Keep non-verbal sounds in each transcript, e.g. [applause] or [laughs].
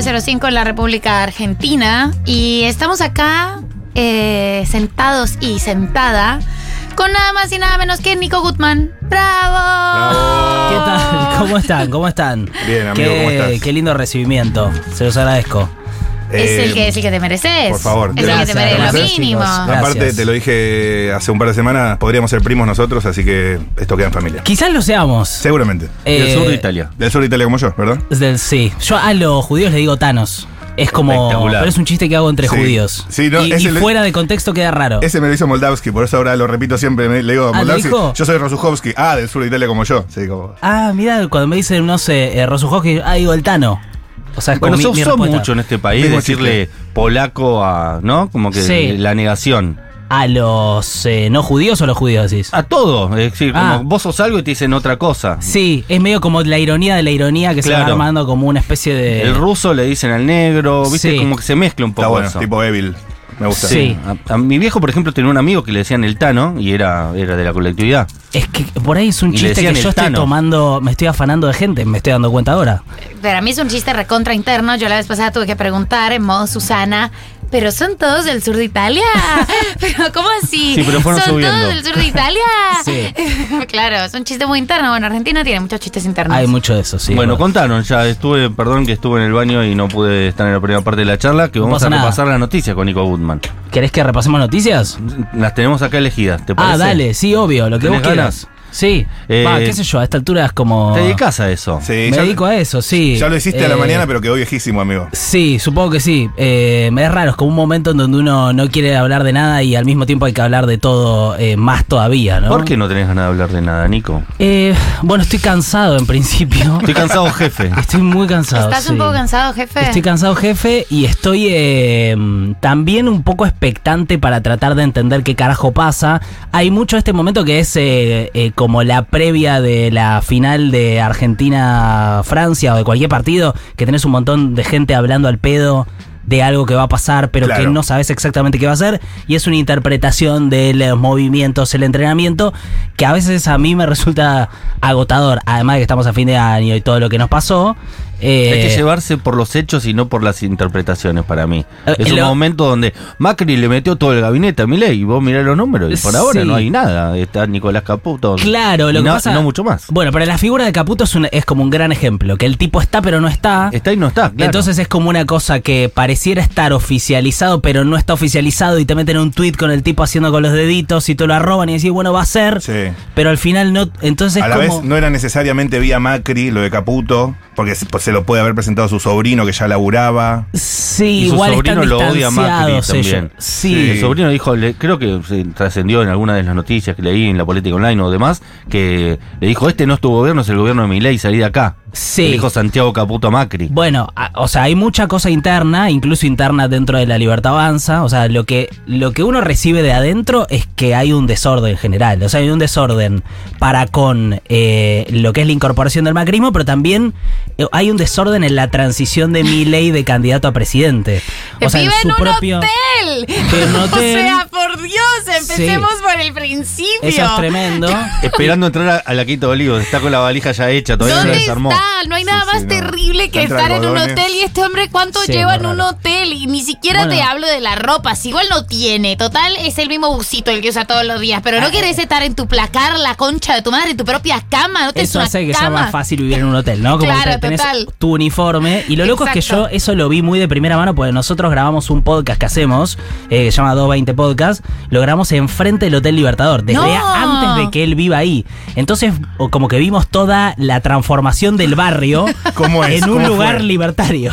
19.05 en la República Argentina y estamos acá eh, sentados y sentada con nada más y nada menos que Nico Gutman. ¡Bravo! ¿Qué tal? ¿Cómo están? ¿Cómo están? Bien, amigo, qué, ¿cómo estás? Qué lindo recibimiento. Se los agradezco. Es Eh, el que es el que te mereces. por favor. Es el que te mereces lo mínimo. Aparte, te lo dije hace un par de semanas, podríamos ser primos nosotros, así que esto queda en familia. Quizás lo seamos. Seguramente. Eh, Del sur de Italia. Del sur de Italia como yo, ¿verdad? del- sí. Yo a los judíos le digo Thanos. Es como. Pero es un chiste que hago entre Sí. judíos. Sí, no, y, ese y le- fuera de contexto queda raro. Ese me lo hizo Moldavsky, por eso ahora lo repito siempre. me- le digo, Ah, ¿lo Moldavsky, dijo? yo soy Rosuchowski. Ah, del sur de Italia como yo. Sí, como. Ah, mira, cuando me dicen, no sé, eh, Rosuchowski, ah, digo el Tano. O sea, es Bueno, se mi usó mucho en este país decirle polaco a, ¿no? Como que Sí. la negación. ¿A los eh, no judíos o a los judíos decís? A todo. Es decir, Ah. como vos sos algo y te dicen otra cosa. Sí, es medio como la ironía de la ironía que se va armando como una especie de. El ruso le dicen al negro, viste, Sí. como que se mezcla un Está poco bueno, eso. tipo Evil. Me gusta. Sí. A, a mi viejo, por ejemplo, tenía un amigo que le decían el Tano y era, era de la colectividad. Es que por ahí es un Y chiste que yo estoy Tano. tomando, me estoy afanando de gente, me estoy dando cuenta ahora. Pero a mí es un chiste recontra interno. Yo la vez pasada tuve que preguntar en modo Susana. ¿Pero son todos del sur de Italia? [laughs] ¿Pero cómo así? Sí, pero fueron ¿Son subiendo. todos del sur de Italia? [laughs] Sí. [laughs] claro, es un chiste muy interno. Bueno, Argentina tiene muchos chistes internos. Hay mucho de eso, sí. bueno, bueno. contaron, ya estuve, perdón que estuve en el baño y no pude estar en la primera parte de la charla, que No vamos a nada. repasar la noticia con Nico Goodman. ¿Querés que repasemos noticias? Las tenemos acá elegidas, ¿te parece? Ah, dale, sí, obvio, lo que vos ¿Tenés quieras. ganas? Sí. Eh, Va, qué sé yo, a esta altura es como. ¿Te dedicas a eso? Sí, Me ya, dedico a eso, sí. ya lo hiciste a la Eh, mañana, pero quedó viejísimo, amigo. Sí, supongo que sí. Eh, me es raro, es como un momento en donde uno no quiere hablar de nada y al mismo tiempo hay que hablar de todo eh, más todavía, ¿no? ¿Por qué no tenés ganas de hablar de nada, Nico? Eh, bueno, estoy cansado en principio. [laughs] Estoy cansado, jefe. Estoy muy cansado. ¿Estás un poco cansado, jefe? Estoy cansado, jefe, y estoy eh, también un poco expectante para tratar de entender qué carajo pasa. Hay mucho este momento que es eh, eh, como la previa de la final de Argentina-Francia o de cualquier partido, que tenés un montón de gente hablando al pedo de algo que va a pasar, pero que no sabes exactamente qué va a ser, y es una interpretación de los movimientos, el entrenamiento, que a veces a mí me resulta agotador, además de que estamos a fin de año y todo lo que nos pasó. Eh, Hay que llevarse por los hechos y no por las interpretaciones para mí. Eh, Es un momento donde Macri le metió todo el gabinete a Milei y vos mirás los números y por ahora Sí. no hay nada. Está Nicolás Caputo. Claro, lo y que no, pasa. no mucho más. Bueno, pero la figura de Caputo es, un- es como un gran ejemplo, que el tipo está pero no está. Está y no está, claro. Entonces es como una cosa que pareciera estar oficializado, pero no está oficializado y te meten un tweet con el tipo haciendo con los deditos y te lo arroban y decís, bueno, va a ser, Sí. pero al final no. Entonces A la como. vez no era necesariamente vía Macri lo de Caputo, porque se, pues, se lo puede haber presentado su sobrino que ya laburaba. Sí, Y su igual sobrino están lo odia a Macri también. Sí. El sobrino dijo, le- creo que se trascendió en alguna de las noticias que leí en la política online o demás, que le dijo, este no es tu gobierno, es el gobierno de Milei, salí de acá. Sí. Le dijo Santiago Caputo Macri. Bueno, a- o sea, hay mucha cosa interna, incluso interna dentro de la libertad avanza. O sea, lo que, lo que uno recibe de adentro es que hay un desorden general. O sea, hay un desorden para con eh, lo que es la incorporación del macrismo, pero también eh, hay un desorden en la transición de mi ley de candidato a presidente. O sea, ¡Vive en en su un propio. hotel! en un [laughs] O hotel. sea, por Dios, empecemos por el principio. Eso es tremendo. [laughs] Esperando entrar a, a la Quinta de Olivos, está con la valija ya hecha, todavía no se ¿Dónde desarmó. No hay nada Sí, más sí, no. terrible que Entre estar en un hotel y este hombre cuánto Sí, lleva en un hotel y ni siquiera Bueno. te hablo de la ropa, si igual no tiene, total es el mismo busito el que usa todos los días, pero no Ah, querés estar en tu placar, la concha de tu madre, en tu propia cama, no tenés Eso hace que sea más fácil vivir en un hotel, ¿no? Como Claro, que tenés total. tu uniforme. Y lo loco es que yo eso lo vi muy de primera mano porque nosotros grabamos un podcast que hacemos, eh, que se llama 220 Podcast, lo grabamos enfrente del Hotel Libertador, desde No. antes de que él viva ahí. Entonces, o como que vimos toda la transformación del barrio [laughs] ¿Cómo es? en un ¿Cómo lugar fue? libertario.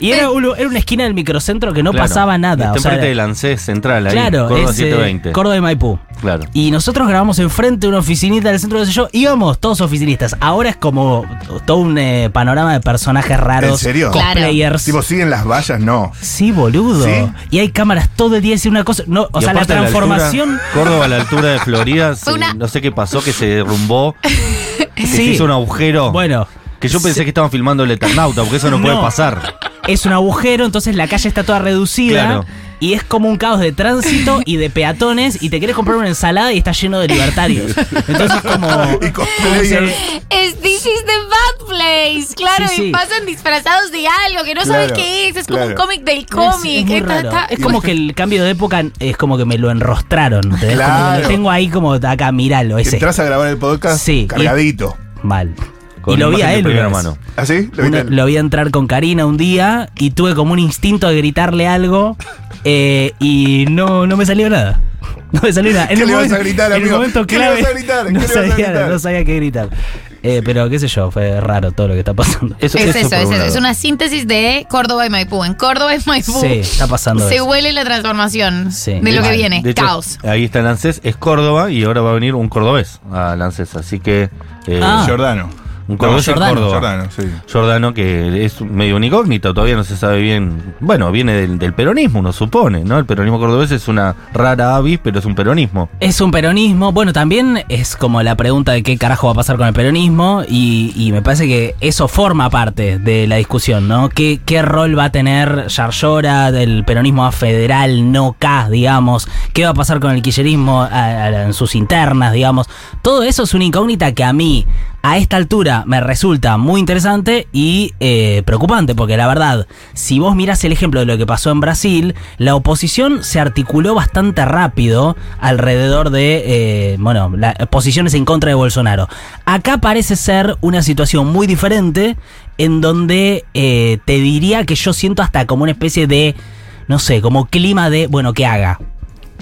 Y era, un era una esquina del microcentro que no Claro. pasaba nada. Está enfrente del ANSES Central, ahí, Claro, Córdoba es, eh, 720. Córdoba de Maipú. Claro. Y nosotros grabamos enfrente de una oficinita del centro de yo. Íbamos todos oficinistas. Ahora es como todo un eh, panorama de personajes raros. ¿En serio? Cosplayers. Tipo, siguen las vallas, no. Sí, boludo. ¿Sí? Y hay cámaras todo el día. Es una cosa. No, o Y sea, la transformación. altura- Córdoba a la altura de Florida, una- no sé qué pasó, que se derrumbó, [laughs] que se sí. hizo un agujero. Bueno. Que yo pensé que estaban filmando el Eternauta, porque eso no, puede pasar. es un agujero, entonces la calle está toda reducida. Claro. Y es como un caos de tránsito y de peatones y te quieres comprar una ensalada y está lleno de libertarios. Entonces como... Y Es This is the bad place. Claro, Sí, sí. y pasan disfrazados de algo que no Claro, sabes qué es. Es como claro. un cómic del cómic. Es, como que el cambio de época es como que me lo enrostraron. ¿entendés? Como que Claro. lo tengo ahí como acá, miralo, ese. Entras a grabar el podcast Sí, cargadito. Mal. Con y lo vi a él. primera mano. ¿Ah, sí? ¿Lo lo vi entrar con Karina un día y tuve como un instinto de gritarle algo eh, y no, no me salió nada. No me salió nada. [laughs] En ¿Qué el le vas momento, a gritar, en el amigo? momento ¿Qué le clave. vas a gritar? ¿Qué No, le vas a sabía, gritar? no sabía qué gritar. Eh, pero qué sé yo, fue raro todo lo que está pasando. Eso, Es eso es un. Es una síntesis de Córdoba y Maipú. En Córdoba y Maipú Sí, está pasando se eso. huele la transformación Sí. de lo que viene. De hecho, Caos. Ahí está el ANSES, es Córdoba y ahora va a venir un cordobés a ANSES. Así que. eh, Ah. Giordano. Un cordobés. Córdoba. Giordano, sí. Giordano, que es medio un incógnito, todavía no se sabe bien. Bueno, viene del, del peronismo, uno supone, ¿no? El peronismo cordobés es una rara avis, pero es un peronismo. Es un peronismo. Bueno, también es como la pregunta de qué carajo va a pasar con el peronismo. Y, y me parece que eso forma parte de la discusión, ¿no? ¿Qué, qué rol va a tener Yarlora del peronismo federal, no K, digamos? ¿Qué va a pasar con el a- en sus internas, digamos? Todo eso es una incógnita que a mí, a esta altura, me resulta muy interesante y eh, preocupante. Porque la verdad, si vos mirás el ejemplo de lo que pasó en Brasil, la oposición se articuló bastante rápido alrededor de, eh, bueno, posiciones en contra de Bolsonaro. Acá parece ser una situación muy diferente en donde eh, te diría que yo siento hasta como una especie de, no sé, como clima de, bueno, que haga.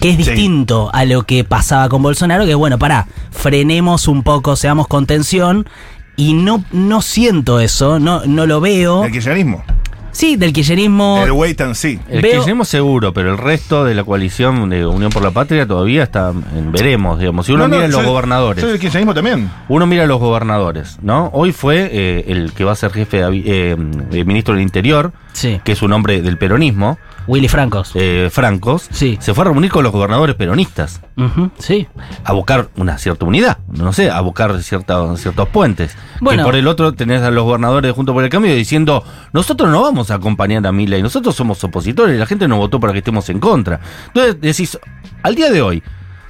Que es Sí. distinto a lo que pasaba con Bolsonaro, que bueno, pará, frenemos un poco, seamos contención. Y no, no siento eso, no, no lo veo. El kirchnerismo. Sí, del kirchnerismo. El wait and see. El Veo- kirchnerismo seguro, pero el resto de la coalición de Unión por la Patria todavía está en veremos, digamos. Si uno No, no, mira los soy- gobernadores, Soy del kirchnerismo también. uno mira los gobernadores, ¿no? Hoy fue eh, el que va a ser jefe de, avi- eh, eh, ministro del Interior, Sí. que es un hombre del peronismo, Willy Francos. eh, Francos, Sí. se fue a reunir con los gobernadores peronistas. Sí. a buscar una cierta unidad, no sé, a buscar cierta- ciertos puentes. Bueno. que por el otro tenés a los gobernadores Junto por el Cambio diciendo, nosotros no vamos a acompañar a Milei, nosotros somos opositores, la gente nos votó para que estemos en contra. Entonces decís, al día de hoy,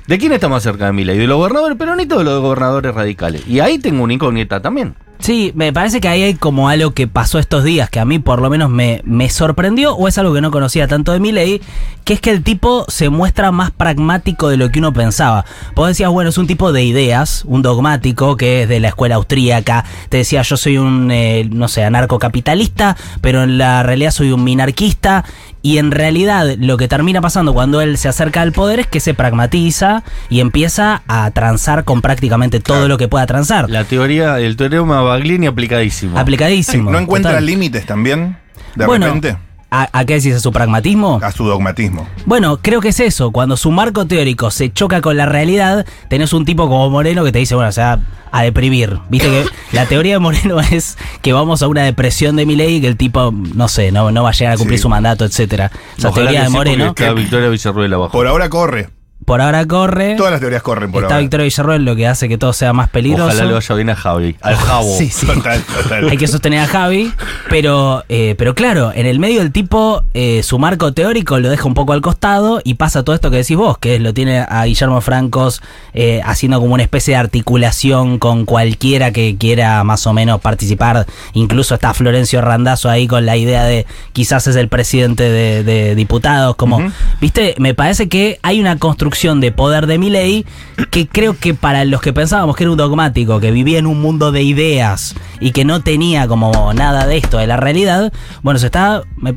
¿de quién está más cerca de Milei? ¿De los gobernadores peronistas o de los gobernadores radicales? Y ahí tengo una incógnita también. Sí, me parece que ahí hay como algo que pasó estos días que a mí por lo menos me, me sorprendió o es algo que no conocía tanto de Milei, que es que el tipo se muestra más pragmático de lo que uno pensaba. Vos decías, bueno, es un tipo de ideas, un dogmático que es de la escuela austríaca, te decía yo soy un, eh, no sé, anarcocapitalista, pero en la realidad soy un minarquista y en realidad lo que termina pasando cuando él se acerca al poder es que se pragmatiza y empieza a transar con prácticamente todo Claro. lo que pueda transar. La teoría, el teorema Baglini aplicadísimo. Aplicadísimo. ¿No encuentra límites también? De bueno, repente. ¿A, a qué decís? ¿A su pragmatismo? A su dogmatismo. Bueno, creo que es eso. Cuando su marco teórico se choca con la realidad, tenés un tipo como Moreno que te dice, bueno, o sea, a deprimir. Viste que [laughs] la teoría de Moreno [laughs] es que vamos a una depresión de Milei y que el tipo, no sé, no, no va a llegar a cumplir Sí. su mandato, etcétera. Ojalá teoría que de Moreno. Está Victoria Villarruel abajo. Por ahora corre. Por ahora corre. Todas las teorías corren por Está ahora. Victoria Villarroel, lo que hace que todo sea más peligroso. Ojalá le vaya bien a Javi, al Jabo. Sí, sí. Total, total. Hay que sostener a Javi, pero, eh, pero claro, en el medio del tipo, eh, su marco teórico lo deja un poco al costado y pasa todo esto que decís vos, que lo tiene a Guillermo Francos eh, haciendo como una especie de articulación con cualquiera que quiera más o menos participar. Incluso está Florencio Randazzo ahí con la idea de quizás es el presidente de, de diputados, como, viste, me parece que hay una construcción de poder de Milei que creo que para los que pensábamos que era un dogmático, que vivía en un mundo de ideas y que no tenía como nada de esto de la realidad, bueno, se está me-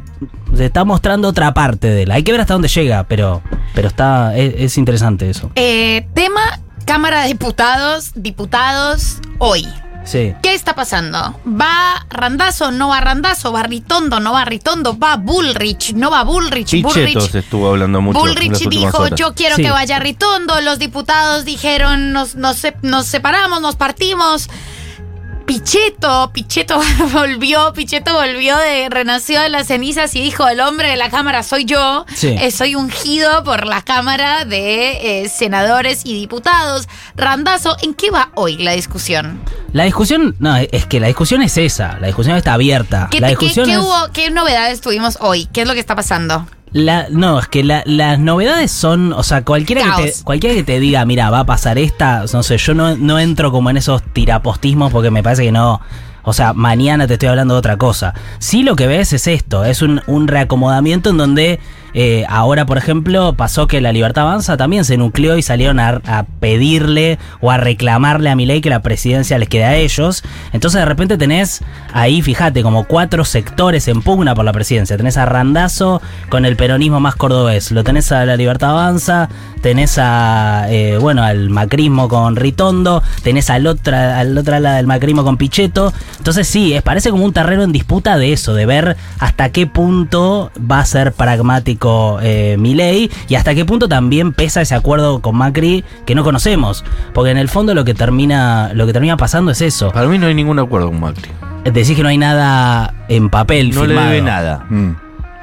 se está mostrando otra parte de él. Hay que ver hasta dónde llega, pero pero está es, es interesante eso. Eh, tema Cámara de Diputados, diputados, hoy. Sí. ¿Qué está pasando? ¿Va Randazo? ¿No va Randazo? ¿Va Ritondo? ¿No va Ritondo? ¿Va Bullrich? ¿No va Bullrich? Pichetos estuvo hablando mucho. Bullrich dijo, horas. yo quiero Sí. que vaya Ritondo. Los diputados dijeron, nos, nos, nos separamos, nos partimos. Pichetto, Pichetto [laughs] volvió, Pichetto volvió de, renació de las cenizas y dijo, el hombre de la cámara soy yo, Sí. Eh, soy ungido por la Cámara de eh, Senadores y Diputados. Randazo, ¿en qué va hoy la discusión? La discusión, no, es que la discusión es esa, la discusión está abierta. ¿Qué, la te- qué- discusión qué es- hubo, ¿Qué novedades tuvimos hoy? ¿Qué es lo que está pasando? La, no, es que la- las novedades son, o sea, cualquiera que, te, cualquiera que te diga, mira, va a pasar esta, no sé, yo no, no entro como en esos tirapostismos porque me parece que no, o sea, mañana te estoy hablando de otra cosa. Sí lo que ves es esto, es un, un reacomodamiento en donde eh, ahora, por ejemplo, pasó que la Libertad Avanza también se nucleó y salieron a, pedirle o a reclamarle a Milei que la presidencia les quede a ellos. Entonces de repente tenés ahí, fíjate, como cuatro sectores en pugna por la presidencia. Tenés a Randazo con el peronismo más cordobés, lo tenés a la Libertad Avanza, tenés a, eh, bueno, al macrismo con Ritondo, tenés al otra, al otra lado del macrismo con Pichetto. Entonces sí, es, parece como un terreno en disputa de eso, de ver hasta qué punto va a ser pragmático eh, Milei y hasta qué punto también pesa ese acuerdo con Macri que no conocemos. Porque en el fondo lo que termina, lo que termina pasando es eso. Para mí no hay ningún acuerdo con Macri. Decís que no hay nada en papel No firmado. le debe nada. Mm.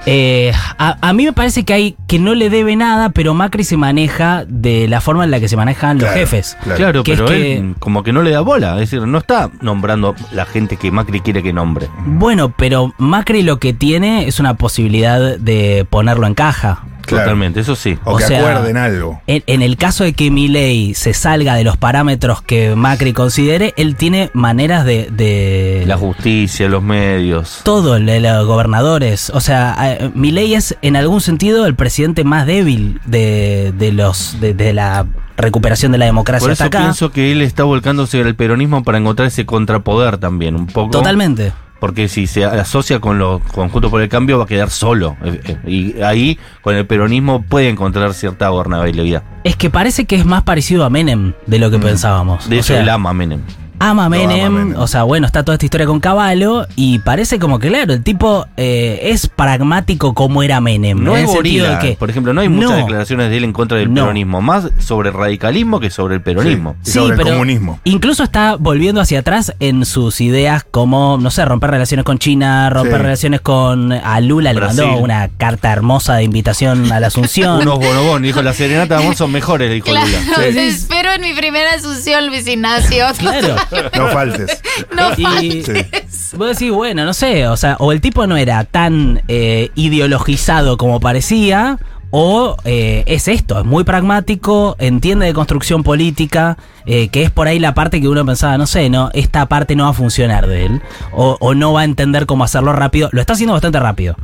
Eh, a, a mí me parece que hay que no le debe nada, pero Macri se maneja de la forma en la que se manejan los jefes. claro. Claro, Que es pero que- él como que no le da bola. Es decir, no está nombrando la gente que Macri quiere que nombre. Bueno, pero Macri lo que tiene es una posibilidad de ponerlo en caja. Claro. Totalmente, eso sí. O, O que sea- acuerden algo. En, en el caso de que Milei se salga de los parámetros que Macri considere, él tiene maneras de... de La justicia, los medios. todo, de los gobernadores. O sea, Milei es en algún sentido el presidente más débil de, de los de, de la recuperación de la democracia Por hasta eso acá. pienso que él está volcándose al peronismo para encontrar ese contrapoder también, un poco. Totalmente. Porque si se asocia con los conjuntos por el cambio va a quedar solo. Eh, eh, Y ahí con el peronismo puede encontrar cierta gobernabilidad. Es que parece que es más parecido a Menem de lo que pensábamos. Mm. De O eso sea, él ama a Menem. Ama a Lo ama Menem, o sea, bueno, está toda esta historia con Caballo y parece como que, claro, el tipo eh, es pragmático como era Menem. No gorila. de que, Por ejemplo, no hay muchas No. declaraciones de él en contra del No. peronismo. Más sobre el radicalismo que sobre el peronismo. Y sobre el comunismo. Incluso está volviendo hacia atrás en sus ideas como, no sé, romper relaciones con China, romper Sí. relaciones con... A Lula le mandó una carta hermosa de invitación a la Asunción. Unos bonobón, dijo la serenata de amor son mejores, le dijo [laughs] Claro, Lula. te espero en mi primera asunción, Luis Ignacio. Claro. [laughs] [laughs] No faltes. No Y Sí. vos decís, bueno, no sé, o sea, o el tipo no era tan eh, ideologizado como parecía, o eh, es esto, es muy pragmático, entiende de construcción política, eh, que es por ahí la parte que uno pensaba, no sé, no, esta parte no va a funcionar de él, o, o no va a entender cómo hacerlo rápido, lo está haciendo bastante rápido.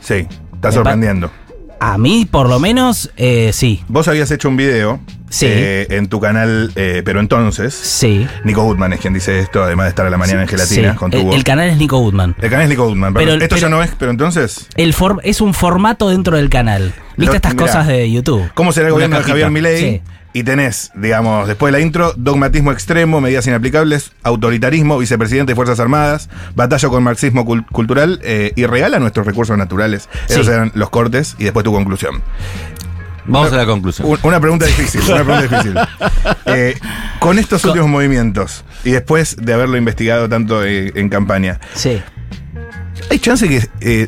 Sí, está sorprendiendo. A mí, por lo menos, eh, sí, Vos habías hecho un video Sí. eh, en tu canal, eh, pero entonces, sí. Nico Goodman es quien dice esto, además de estar a la mañana en gelatina sí. con tu el, voz. el canal es Nico Goodman. El canal es Nico Goodman, perdón. Pero- Esto ya no es, pero entonces, El form- es un formato dentro del canal. ¿Viste Lo- estas mirá. cosas de YouTube? ¿cómo será el gobierno de. Javier Milei? Sí. Y tenés, digamos, después de la intro, dogmatismo extremo, medidas inaplicables, autoritarismo, vicepresidente de Fuerzas Armadas, batalla con marxismo cul- cultural eh, y regala nuestros recursos naturales. Esos eran los cortes y después tu conclusión. Vamos a la conclusión. Un- Una pregunta difícil, una pregunta difícil. [laughs] Eh, con estos Con- últimos movimientos y después de haberlo investigado tanto eh, en campaña, Sí. ¿hay chance que eh,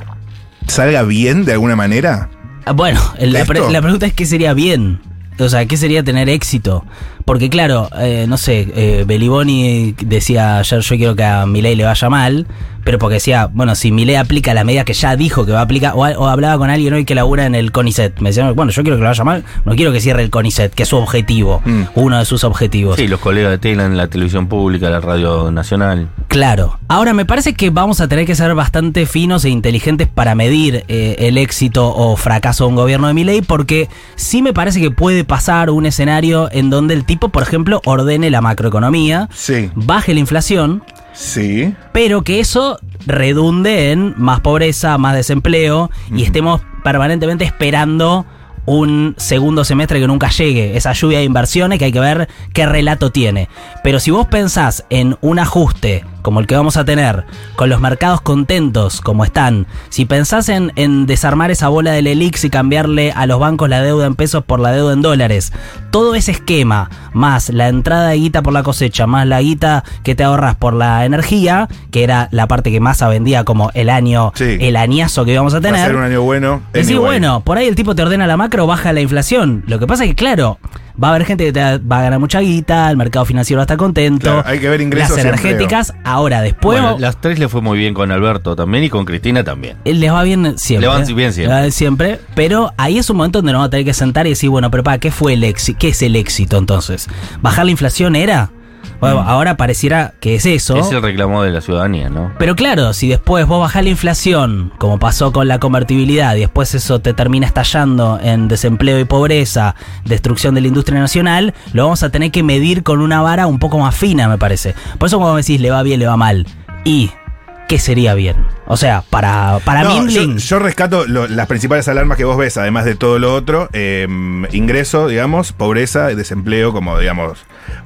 salga bien de alguna manera? Ah, Bueno, la, la pregunta es qué sería bien. O sea, ¿qué sería tener éxito? Porque claro, eh, no sé, eh, Beliboni decía ayer yo quiero que a Milei le vaya mal, pero porque decía, bueno, si Milei aplica la medida que ya dijo que va a aplicar, o, hablaba con alguien hoy que labura en el CONICET, me decía, bueno, yo quiero que le vaya mal, no quiero que cierre el CONICET, que es su objetivo, Mm. uno de sus objetivos. Sí, los colegas de Tela en la televisión pública, la radio nacional. Claro. Ahora, me parece que vamos a tener que ser bastante finos e inteligentes para medir eh, el éxito o fracaso de un gobierno de Milei, porque sí me parece que puede pasar un escenario en donde el tipo, por ejemplo, ordene la macroeconomía, Sí, baje la inflación, sí. pero que eso redunde en más pobreza, más desempleo y estemos permanentemente esperando un segundo semestre que nunca llegue, esa lluvia de inversiones que hay que ver qué relato tiene. Pero si vos pensás en un ajuste como el que vamos a tener, con los mercados contentos como están, si pensás en, desarmar esa bola del elix y cambiarle a los bancos la deuda en pesos por la deuda en dólares, todo ese esquema, más la entrada de guita por la cosecha, más la guita que te ahorras por la energía, que era la parte que más vendía como el año, Sí. el añazo que íbamos a Va a tener. ser un año bueno. Anyway. bueno, por ahí el tipo te ordena la macro, baja la inflación. Lo que pasa es que, claro, va a haber gente que te va a ganar mucha guita, el mercado financiero va a estar contento. Claro, hay que ver ingresos Las energéticas, ahora, después Bueno, las tres le fue muy bien con Alberto también y con Cristina también. él les va bien siempre. Le van bien siempre. Les va bien siempre. Pero ahí es un momento donde nos vamos a tener que sentar y decir, bueno, pero para, ¿qué fue el éxito? ¿Qué es el éxito entonces? ¿Bajar la inflación era? Bueno, ahora pareciera que es eso. Es el reclamo de la ciudadanía, ¿no? Pero claro, si después vos bajás la inflación, como pasó con la convertibilidad, y después eso te termina estallando en desempleo y pobreza, destrucción de la industria nacional, lo vamos a tener que medir con una vara un poco más fina, me parece. Por eso cuando me decís le va bien, le va mal. ¿Y qué sería bien? O sea, para, para No, yo, Mindling, yo rescato lo- las principales alarmas que vos ves, además de todo lo otro. eh, ingreso, digamos, pobreza, desempleo, como, digamos,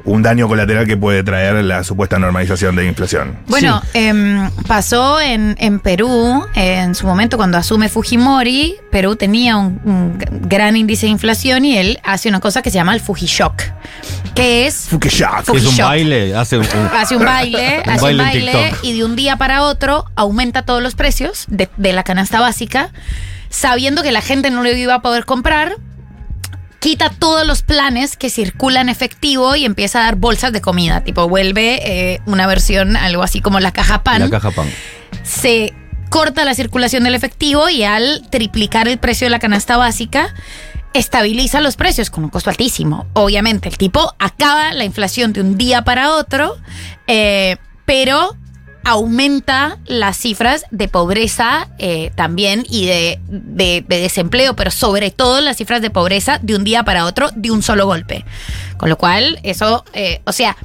un daño colateral que puede traer la supuesta normalización de inflación. Bueno, em, pasó en, en Perú, eh, en su momento cuando asume Fujimori, Perú tenía un, un gran índice de inflación y él hace una cosa que se llama el Fujishock, que es... Fukeshak. Fu- Es un Shock. baile, hace un, [laughs] [laughs] un- Hace un baile, Un hace baile un en baile TikTok. y de un día para otro aumenta todos los precios de, de la canasta básica, sabiendo que la gente no lo iba a poder comprar, quita todos los planes que circulan efectivo y empieza a dar bolsas de comida, tipo vuelve eh, una versión algo así como la caja pan la caja pan. se corta la circulación del efectivo y al triplicar el precio de la canasta básica, estabiliza los precios con un costo altísimo. Obviamente, el tipo acaba la inflación de un día para otro, eh, pero aumenta las cifras de pobreza eh, también y de, de- de desempleo, pero sobre todo las cifras de pobreza de un día para otro de un solo golpe. Con lo cual, eso, eh, o sea,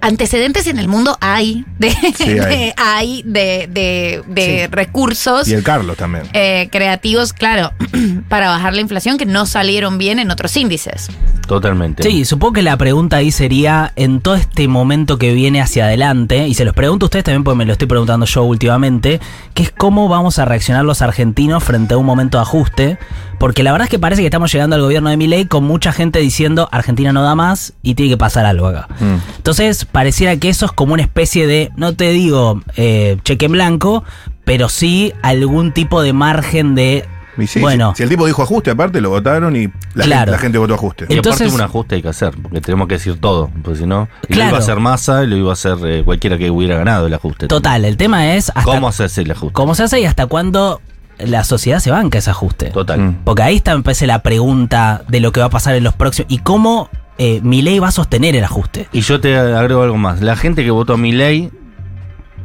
antecedentes en el mundo hay de, Sí, [laughs] hay. de- hay de, de- de recursos Y el Carlos también. eh, creativos, claro, [clears throat] para bajar la inflación que no salieron bien en otros índices. Totalmente. Sí, supongo que la pregunta ahí sería, en todo este momento que viene hacia adelante, y se los pregunto a ustedes también porque me lo estoy preguntando yo últimamente, que es cómo vamos a reaccionar los argentinos frente a un momento de ajuste, porque la verdad es que parece que estamos llegando al gobierno de Milei con mucha gente diciendo Argentina no da más y tiene que pasar algo acá. Mm. Entonces, pareciera que eso es como una especie de, no te digo eh, cheque en blanco, pero sí algún tipo de margen de... Sí, bueno, si, si el tipo dijo ajuste, aparte lo votaron y la, Claro. gente, la gente votó ajuste. Y Entonces- aparte un ajuste hay que hacer, porque tenemos que decir todo, porque si no, lo iba a hacer Massa y lo iba a hacer eh, cualquiera que hubiera ganado el ajuste. total, el tema es... Hasta ¿Cómo hacerse el ajuste? ¿Cómo se hace y hasta cuándo la sociedad se banca ese ajuste? Total. Mm. Porque ahí está, me parece, la pregunta de lo que va a pasar en los próximos. y cómo eh, Milei va a sostener el ajuste. Y yo te agrego algo más. La gente que votó a mi ley,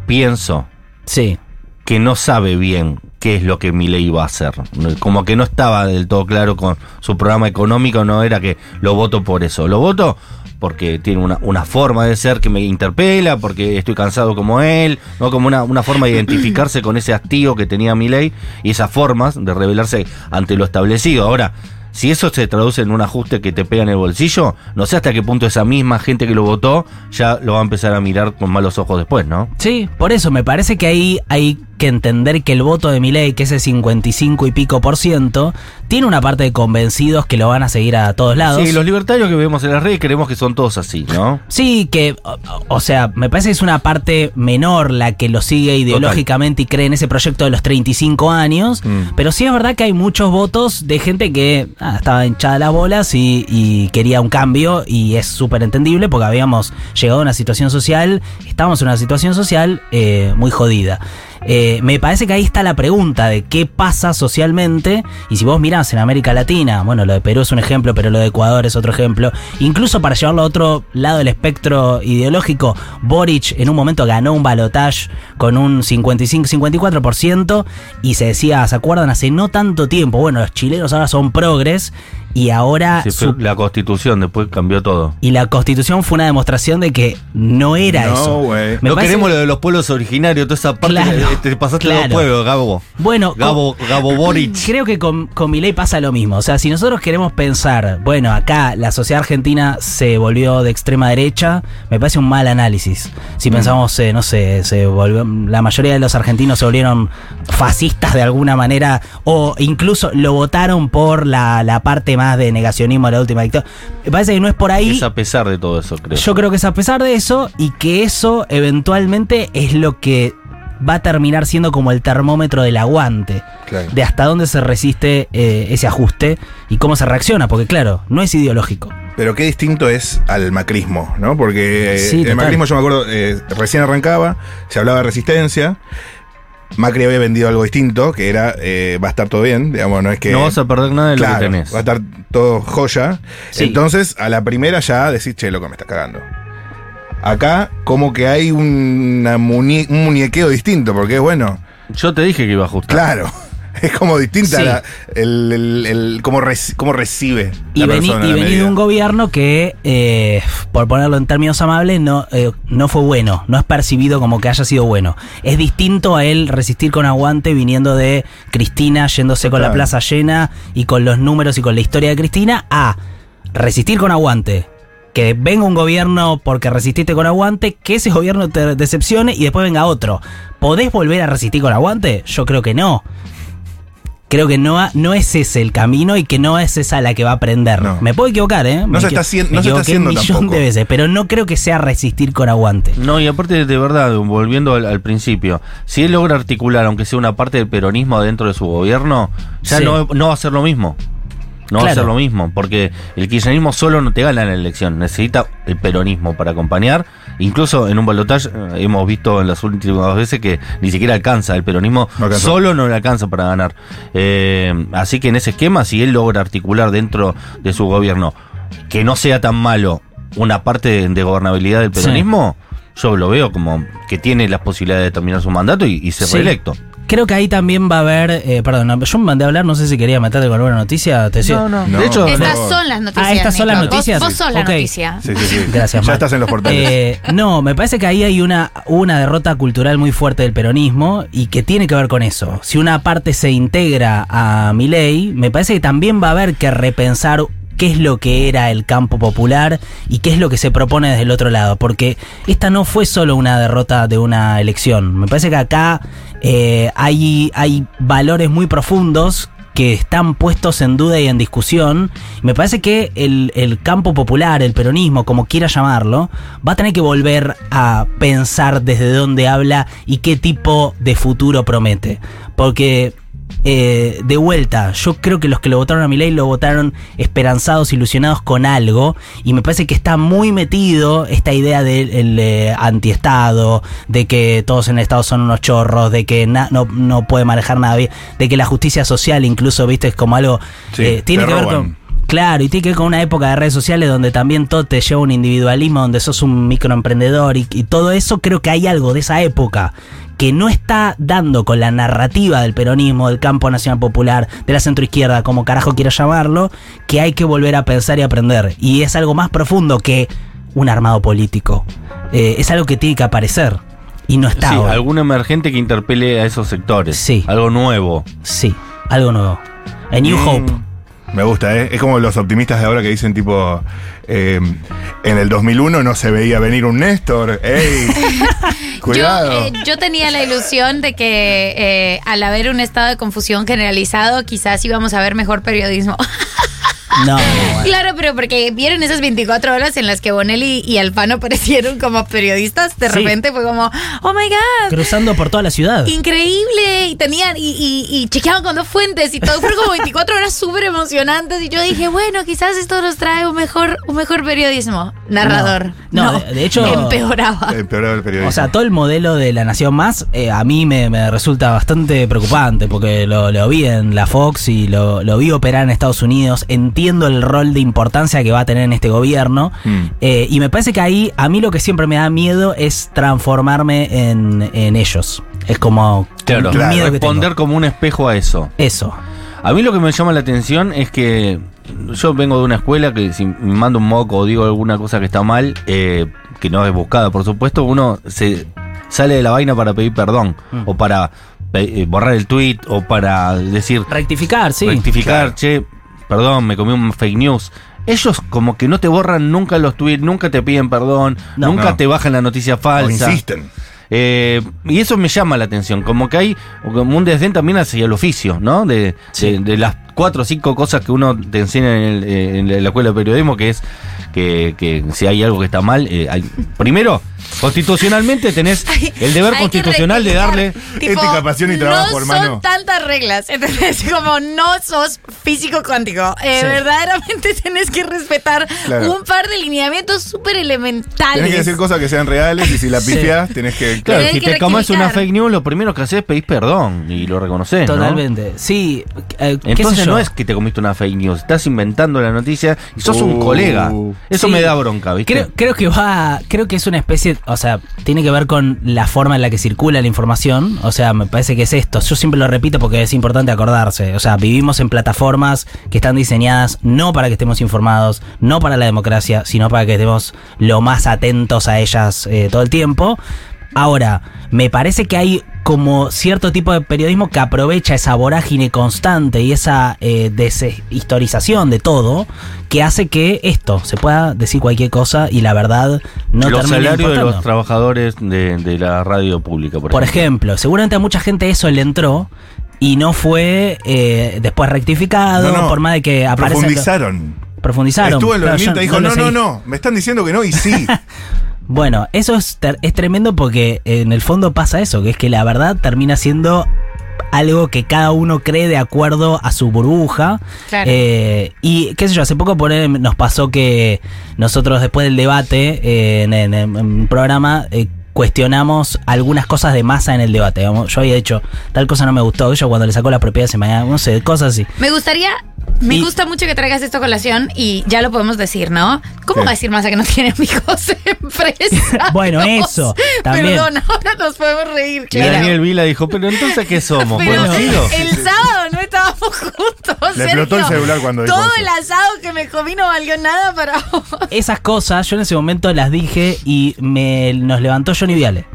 pienso Sí. Que no sabe bien qué es lo que mi ley va a hacer. Como que no estaba del todo claro con su programa económico, no era que lo voto por eso. Lo voto porque tiene una, una forma de ser que me interpela, porque estoy cansado como él, ¿no? como una, una forma de identificarse con ese hastío que tenía mi ley y esas formas de rebelarse ante lo establecido. Ahora, si eso se traduce en un ajuste que te pega en el bolsillo, no sé hasta qué punto esa misma gente que lo votó ya lo va a empezar a mirar con malos ojos después, ¿no? Sí, por eso me parece que ahí hay que entender que el voto de Milei, que es el 55 y pico por ciento, tiene una parte de convencidos que lo van a seguir a todos lados. Sí, los libertarios que vemos en las redes creemos que son todos así, ¿no? Sí, que, o, o sea, me parece que es una parte menor la que lo sigue ideológicamente y cree en ese proyecto de los 35 años, Mm. pero sí es verdad que hay muchos votos de gente que ah, estaba hinchada las bolas y, y quería un cambio y es súper entendible porque habíamos llegado a una situación social, estábamos en una situación social eh, muy jodida. Eh, me parece que ahí está la pregunta de qué pasa socialmente. Y si vos mirás en América Latina, bueno, lo de Perú es un ejemplo, pero lo de Ecuador es otro ejemplo. Incluso para llevarlo a otro lado del espectro ideológico, Boric en un momento ganó un balotage con un 55-54% y se decía, ¿se acuerdan? Hace no tanto tiempo, bueno, los chilenos ahora son progres y ahora... Sí, fue su- la constitución después cambió todo. y la constitución fue una demostración de que no era No, eso. güey. Me no parece- queremos lo de los pueblos originarios, toda esa parte. Claro, te pasaste claro. los pueblos, Gabo. Bueno, Gabo, Gabo Boric. [laughs] Creo que con, con Milei pasa lo mismo. O sea, si nosotros queremos pensar, bueno, acá la sociedad argentina se volvió de extrema derecha, me parece un mal análisis. Si Mm. pensamos, eh, no sé, se volvió, la mayoría de los argentinos se volvieron fascistas de alguna manera, o incluso lo votaron por la, la parte más de negacionismo de la última dictadura. Me parece que no es por ahí. Es a pesar de todo eso, creo. Yo creo que es a pesar de eso y que eso eventualmente es lo que va a terminar siendo como el termómetro del aguante, Claro. de hasta dónde se resiste eh, ese ajuste y cómo se reacciona, porque claro, no es ideológico. Pero qué distinto es al macrismo, ¿no? Porque eh, Sí, el total. macrismo, yo me acuerdo, eh, recién arrancaba, se hablaba de resistencia. Macri había vendido algo distinto, que era eh, va a estar todo bien, digamos, no es que. no vas a perder nada de lo que tenés. va a estar todo joya. Sí. Entonces, a la primera ya decís, che, loco, me está cagando. Acá, como que hay una muñe- un muñequeo distinto, porque bueno, Yo te dije que iba a ajustar. claro, es como distinta Sí. la- el, el- el- cómo, reci- cómo recibe Y la vení, persona y de un gobierno que, eh, por ponerlo en términos amables, no, eh, no fue bueno, no es percibido como que haya sido bueno. Es distinto a él resistir con aguante viniendo de Cristina, yéndose con la plaza llena y con los números y con la historia de Cristina, a resistir con aguante. Que venga un gobierno porque resististe con aguante, que ese gobierno te decepcione y después venga otro. ¿Podés volver a resistir con aguante? Yo creo que no. Creo que no, ha- no es ese el camino y que no es esa la que va a aprender. No. Me puedo equivocar, ¿eh? Me se está haciendo- me no se está haciendo un millón tampoco. de veces, pero no creo que sea resistir con aguante. No, y aparte, de verdad, volviendo al, al principio, si él logra articular, aunque sea una parte del peronismo dentro de su gobierno, ya Sí. no, no va a ser lo mismo. No va a Claro. ser lo mismo, porque el kirchnerismo solo no te gana en la elección, necesita el peronismo para acompañar. Incluso en un balotaje eh, hemos visto en las últimas veces que ni siquiera alcanza, el peronismo No solo no le alcanza para ganar. Eh, así que en ese esquema, si él logra articular dentro de su gobierno que no sea tan malo una parte de, gobernabilidad del Sí. peronismo, yo lo veo como que tiene las posibilidades de terminar su mandato y, y ser Sí. reelecto. Creo que ahí también va a haber. eh, perdón, no, yo me mandé a hablar, no sé si quería meterte con alguna noticia. Te decía- No. De hecho, Estas no. son las noticias. Ah, estas son las Nico. Vos- noticias. Vos, sos la noticia. Sí, sí, sí. Gracias, Ya Mar. estás en los portales. Eh, no, me parece que ahí hay una, una derrota cultural muy fuerte del peronismo y que tiene que ver con eso. Si una parte se integra a Milei, me parece que también va a haber que repensar qué es lo que era el campo popular y qué es lo que se propone desde el otro lado. Porque esta no fue solo una derrota de una elección. Me parece que acá eh, hay, hay valores muy profundos que están puestos en duda y en discusión. Me parece que el, el campo popular, el peronismo, como quiera llamarlo, va a tener que volver a pensar desde dónde habla y qué tipo de futuro promete. Porque, eh, de vuelta, yo creo que los que lo votaron a Milei lo votaron esperanzados, ilusionados con algo. Y me parece que está muy metido esta idea del el, eh, antiestado, de que todos en el Estado son unos chorros, de que na- no, no puede manejar nada bien, de que la justicia social incluso, viste, es como algo... Sí, eh, tiene que ver con... Claro, y tiene que ver con una época de redes sociales donde también todo te lleva a un individualismo, donde sos un microemprendedor y, y todo eso, creo que hay algo de esa época que no está dando con la narrativa del peronismo, del campo nacional popular, de la centroizquierda, como carajo quiera llamarlo, que hay que volver a pensar y aprender. Y es algo más profundo que un armado político. Eh, es algo que tiene que aparecer. Y no está Sí, ahora. algún emergente que interpele a esos sectores. Sí. Algo nuevo. Sí, algo nuevo. A New Mm, Hope. Me gusta, ¿eh? Es como los optimistas de ahora que dicen tipo, eh, en el 2001 no se veía venir un Néstor. ¡Ey! [laughs] Cuidado. Yo, eh, yo tenía la ilusión de que eh, al haber un estado de confusión generalizado, quizás íbamos a ver mejor periodismo. [laughs] No, [laughs] bueno. claro, pero porque vieron esas 24 horas en las que Bonelli y Alfano aparecieron como periodistas, de Sí. repente fue como, oh my god. cruzando por toda la ciudad. Increíble, y tenían, y, y, y chequeaban con dos fuentes y todo, fueron como 24 horas súper emocionantes y yo dije, bueno, quizás esto nos trae un mejor, un mejor periodismo. Narrador. No, no, de- de hecho- Empeoraba. Empeoraba el periodismo. O sea, todo el modelo de la Nación Más eh, a mí me, me resulta bastante preocupante porque lo, lo vi en la Fox y lo, lo vi operar en Estados Unidos. Entiendo el rol de importancia que va a tener en este gobierno. Mm. Eh, y me parece que ahí, a mí lo que siempre me da miedo es transformarme en, en ellos. Es como Claro, miedo responder como un espejo a eso. Eso. A mí lo que me llama la atención es que yo vengo de una escuela que si me mando un moco o digo alguna cosa que está mal, eh, que no es buscada, por supuesto, uno se sale de la vaina para pedir perdón Mm. o para eh, borrar el tweet o para decir Rectificar, sí. rectificar, claro. che, perdón, me comí un fake news. Ellos como que no te borran nunca los tweets, nunca te piden perdón, No. nunca No. te bajan la noticia O falsa. insisten. Eh, y eso me llama la atención, como que hay como un desdén también hacia el oficio, ¿no? De, de, de las cuatro o cinco cosas que uno te enseña en, el- eh, en la escuela de periodismo, que es que, que si hay algo que está mal, eh, hay- primero, constitucionalmente tenés [laughs] el deber constitucional de darle... Ética, pasión y trabajo, no hermano. son tantas reglas. Entonces, [laughs] como no sos físico cuántico. Eh, Sí. Verdaderamente [laughs] tenés que respetar Claro. un par de lineamientos súper elementales. Tenés que decir cosas que sean reales y si la Sí. pifias, tenés que. Claro, si te comes una fake news, lo primero que haces es pedir perdón y lo reconoces, ¿no? Totalmente. Sí. eh, qué sé Entonces yo. no es que te comiste una fake news, estás inventando la noticia y sos un Uh. colega. Eso Sí. me da bronca, ¿viste? Creo, creo que va, creo que es una especie, o sea, tiene que ver con la forma en la que circula la información. O sea, me parece que es esto. Yo siempre lo repito porque es importante acordarse. O sea, vivimos en plataformas que están diseñadas no para que estemos informados, no para la democracia, sino para que estemos lo más atentos a ellas eh, todo el tiempo. Ahora, me parece que hay como cierto tipo de periodismo que aprovecha esa vorágine constante y esa eh, deshistorización de todo, que hace que esto se pueda decir cualquier cosa y la verdad no los termine salarios de los trabajadores de, de la radio pública, por, Por ejemplo. ejemplo, seguramente a mucha gente eso le entró y no fue eh, después rectificado, No, no. por más de que aparece Profundizaron. profundizaron. Estuvo en los Claro, dijo: No, no, seguí. no. Me están diciendo que no y sí. [laughs] Bueno, eso es, es tremendo porque en el fondo pasa eso, que es que la verdad termina siendo algo que cada uno cree de acuerdo a su burbuja. Claro. Eh, y qué sé yo, hace poco por ahí nos pasó que nosotros después del debate eh, en, en- en un programa... eh, cuestionamos algunas cosas de masa en el debate. Yo había dicho, tal cosa no me gustó. Yo cuando le sacó las propiedades de mañana, no sé, cosas así. Me gustaría, me Y- gusta mucho que traigas esto a colación y ya lo podemos decir, ¿no? ¿Cómo va a decir Massa que no tiene amigos [laughs] empresarios? Bueno, eso, también. Perdón, ahora nos podemos reír, Y claro. Daniel Vila dijo, pero entonces ¿qué somos? Pero ¿Conocidos? el sábado no estábamos juntos. Le explotó el celular cuando dijo Todo eso. el asado que me comí no valió nada para vos. esas cosas yo en ese momento las dije y me nos levantó Johnny Viale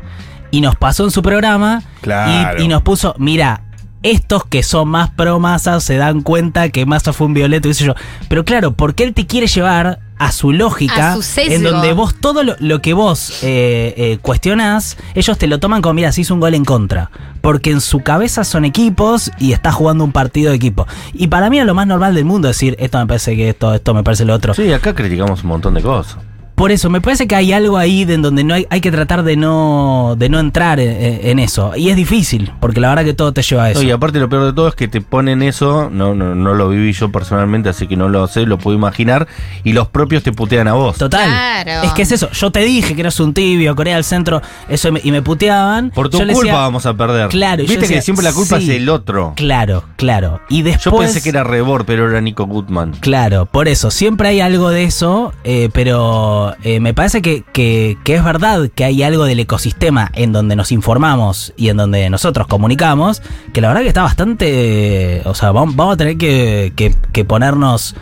y nos pasó en su programa Claro. y, y nos puso, mira, estos que son más pro Massa se dan cuenta que Massa fue un violeto y qué sé yo. Pero claro, porque él te quiere llevar a su lógica, A su sesgo. en donde vos todo lo, lo que vos eh, eh, cuestionás, ellos te lo toman como, mira, se hizo un gol en contra. Porque en su cabeza son equipos y está jugando un partido de equipo. Y para mí es lo más normal del mundo decir, esto me parece que esto, esto me parece lo otro. Sí, acá criticamos un montón de cosas. Por eso, me parece que hay algo ahí de en donde no hay, hay que tratar de no, de no entrar en, en eso. Y es difícil, porque la verdad que todo te lleva a eso. No, y aparte lo peor de todo es que te ponen eso, no, no, no lo viví yo personalmente, así que no lo sé, lo puedo imaginar, y los propios te putean a vos. Total. Claro. Es que es eso. Yo te dije que eras un tibio, Corea del Centro, eso me- y me puteaban. Por tu Yo culpa decía, vamos a perder. Claro, Viste que siempre la culpa sí. es el otro. Claro, claro. Y después. Yo pensé que era Rebor, pero era Nico Goodman. Claro, por eso, siempre hay algo de eso, eh, pero eh, me parece que, que- que es verdad que hay algo del ecosistema en donde nos informamos y en donde nosotros comunicamos, que la verdad que está bastante, o sea, vamos, vamos a tener que, que- que ponernos,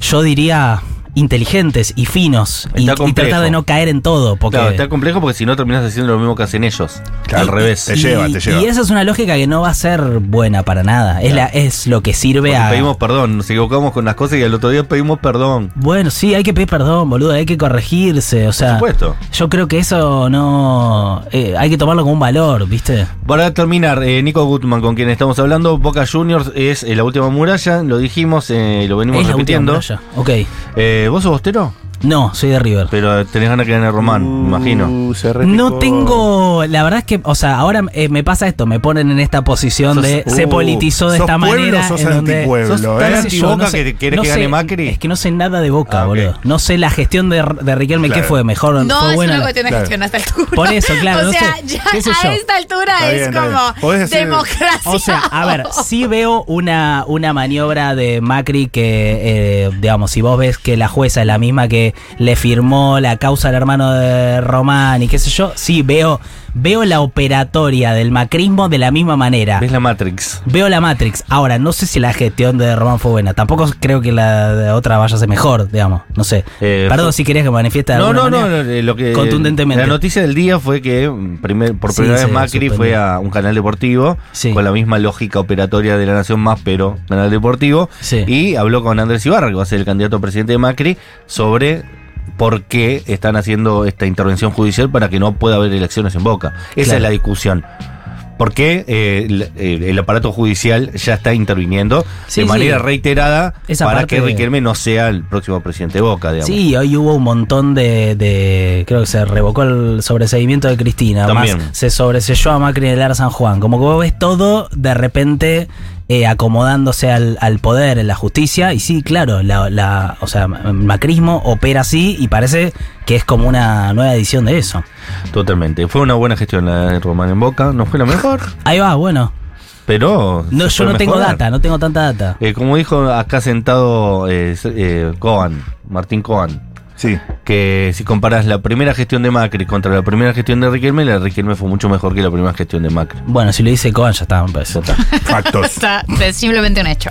yo diría, inteligentes y finos y, tratar de no caer en todo, porque... Claro, está complejo porque si no terminas haciendo lo mismo que hacen ellos. Claro. Al revés. Te lleva, te lleva. Y esa es una lógica que no va a ser buena para nada. Es, la, es lo que sirve Porque a... pedimos perdón, nos equivocamos con las cosas y al otro día pedimos perdón. Bueno, sí, hay que pedir perdón, boludo, hay que corregirse, o sea... Por supuesto. Yo creo que eso no... eh, hay que tomarlo como un valor, ¿viste? Para terminar, eh, Nico Gutman, con quien estamos hablando, Boca Juniors es eh, la última muralla, lo dijimos, eh, lo venimos es la última repitiendo. muralla. Ok. Eh, ¿Vos sos bostero? No, soy de River. Pero tenés ganas que gane Román, me imagino. Uh, se repicó. No tengo, la verdad es que, o sea, ahora eh, me pasa esto, me ponen en esta posición Sos- de se politizó de ¿sos esta pueblo manera. sos en donde- antipueblo, sos eh? tan ¿Eres así yo, antiboca que querés que gane sé- Macri? Es que no sé nada de Boca, Ah, boludo. No sé la gestión de, de Riquelme, Claro. ¿qué fue? Mejor No, fue es buena. una cuestión de claro. gestión a esta altura. Por eso, claro, [laughs] O no sea, sé, ya qué sé a yo. esta altura Está es como democracia. O sea, a ver, sí veo una, una maniobra de Macri que, eh, digamos, si vos ves que la jueza es la misma que le firmó la causa al hermano de Román y qué sé yo, sí veo, veo la operatoria del macrismo de la misma manera. ¿Ves la Matrix? Veo la Matrix. Ahora, no sé si la gestión de Román fue buena. Tampoco creo que la de otra vaya a ser mejor, digamos. No sé. Eh, Perdón fue- si querías que manifieste de No, no, no, no, eh, lo que Contundentemente. La noticia del día fue que mm, primer- por primera vez Macri suspendió. fue a un canal deportivo Sí. con la misma lógica operatoria de la Nación Más, pero canal deportivo Sí. y habló con Andrés Ibarra, que va a ser el candidato a presidente de Macri, sobre por qué están haciendo esta intervención judicial para que no pueda haber elecciones en Boca. Esa Claro. es la discusión. ¿Por qué eh, el, eh, el aparato judicial ya está interviniendo Sí, de sí. manera reiterada Esa para que de- Riquelme no sea el próximo presidente de Boca, digamos? Sí, hoy hubo un montón de, de- Creo que se revocó el sobreseimiento de Cristina. También. Más se sobreselló a Macri en el Ar San Juan. Como que vos ves todo de repente eh, acomodándose al, al poder, en la justicia. Y sí, claro, la, la- o sea, el macrismo opera así y parece que es como una nueva edición de eso. Totalmente. Fue una buena gestión la de Román en Boca. No fue la mejor, Ahí va, bueno. pero. No, yo no tengo data, no tengo tanta data. Eh, como dijo acá sentado eh, eh, Coan, Martín Coan, Sí. que si comparas la primera gestión de Macri contra la primera gestión de Riquelme, la de Riquelme fue mucho mejor que la primera gestión de Macri. Bueno, si lo dice Coan ya está, me parece. [laughs] Factos. Está- es simplemente un hecho.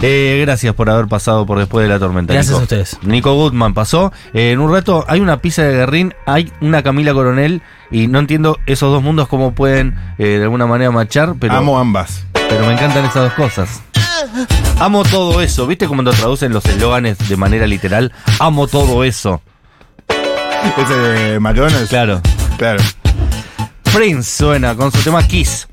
Eh, gracias por haber pasado por después de la tormenta. Gracias Nico. a ustedes. Nico Goodman pasó. Eh, en un rato hay una pizza de Guerrín, hay una Camila Coronel y no entiendo esos dos mundos cómo pueden eh, de alguna manera machar, pero... Amo ambas. Pero me encantan esas dos cosas. Amo todo eso. ¿Viste cómo lo traducen los eslóganes de manera literal? Amo todo eso. Ese de McDonald's. Claro. Claro. Prince suena con su tema Kiss.